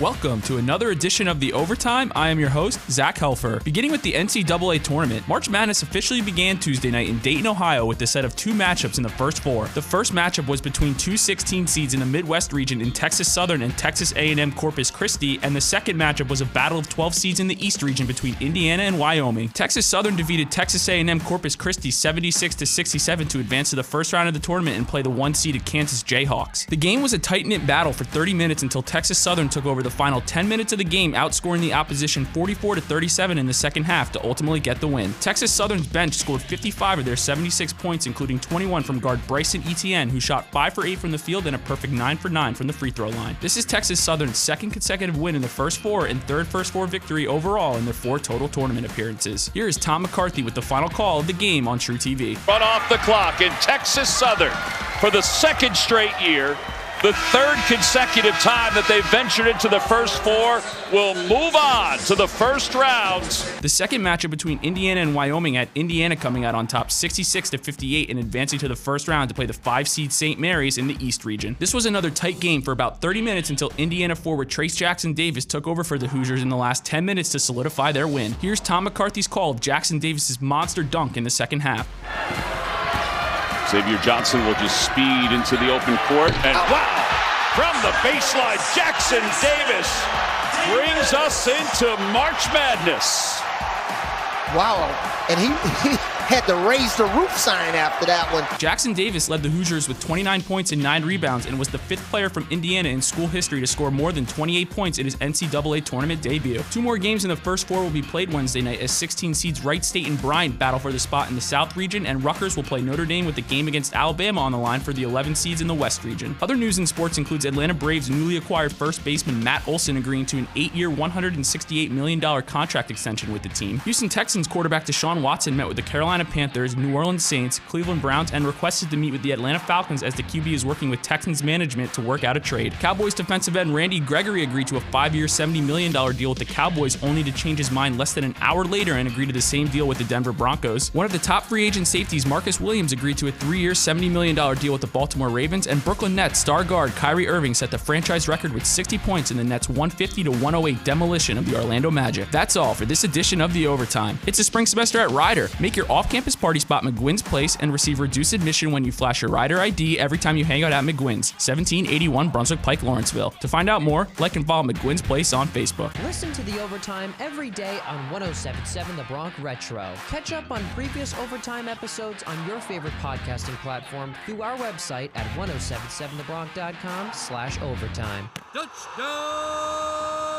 Welcome to another edition of The Overtime. I am your host, Zach Helfer. Beginning with the NCAA tournament, March Madness officially began Tuesday night in Dayton, Ohio with a set of two matchups in the first four. The first matchup was between two 16 seeds in the Midwest region in Texas Southern and Texas A&M Corpus Christi, and the second matchup was a battle of 12 seeds in the East region between Indiana and Wyoming. Texas Southern defeated Texas A&M Corpus Christi 76 to 67 to advance to the first round of the tournament and play the one-seeded Kansas Jayhawks. The game was a tight-knit battle for 30 minutes until Texas Southern took over the the final 10 minutes of the game, outscoring the opposition 44 to 37 in the second half to ultimately get the win. Texas Southern's bench scored 55 of their 76 points, including 21 from guard Bryson Etienne, who shot 5 for 8 from the field and a perfect 9 for 9 from the free throw line. This is Texas Southern's second consecutive win in the first four and third first four victory overall in their four total tournament appearances. Here is Tom McCarthy with the final call of the game on truTV. Run off the clock in Texas Southern for the second straight year the third consecutive time that they've ventured into the first four, will move on to the first rounds. The second matchup between Indiana and Wyoming had Indiana coming out on top 66 to 58 and advancing to the first round to play the five seed St. Mary's in the East region. This was another tight game for about 30 minutes until Indiana forward Trayce Jackson Davis took over for the Hoosiers in the last 10 minutes to solidify their win. Here's Tom McCarthy's call of Jackson Davis's monster dunk in the second half. Xavier Johnson will just speed into the open court. And wow, from the baseline, Jackson Davis brings us into March Madness. Wow. And he, he had to raise the roof sign after that one. Jackson Davis led the Hoosiers with 29 points and 9 rebounds and was the fifth player from Indiana in school history to score more than 28 points in his NCAA tournament debut. Two more games in the first four will be played Wednesday night as 16 seeds Wright State and Bryant battle for the spot in the South region, and Rutgers will play Notre Dame with the game against Alabama on the line for the 11 seeds in the West region. Other news in sports includes Atlanta Braves newly acquired first baseman Matt Olson agreeing to an eight-year, $168 million contract extension with the team. Houston Texans quarterback Deshaun Watson met with the Carolina Panthers, New Orleans Saints, Cleveland Browns, and requested to meet with the Atlanta Falcons as the QB is working with Texans management to work out a trade. Cowboys defensive end Randy Gregory agreed to a five-year, $70 million deal with the Cowboys, only to change his mind less than an hour later and agree to the same deal with the Denver Broncos. One of the top free agent safeties, Marcus Williams, agreed to a three-year, $70 million deal with the Baltimore Ravens, and Brooklyn Nets star guard Kyrie Irving set the franchise record with 60 points in the Nets' 150 to 108 demolition of the Orlando Magic. That's all for this edition of the Overtime. It's a spring semester at Rider. Make your off-campus party spot McGuinn's Place and receive reduced admission when you flash your Rider ID every time you hang out at McGuinn's, 1781 Brunswick Pike, Lawrenceville. To find out more, like and follow McGuinn's Place on Facebook. Listen to the Overtime every day on 1077 The Bronc Retro. Catch up on previous Overtime episodes on your favorite podcasting platform through our website at 1077thebronc.com slash overtime. Touchdown!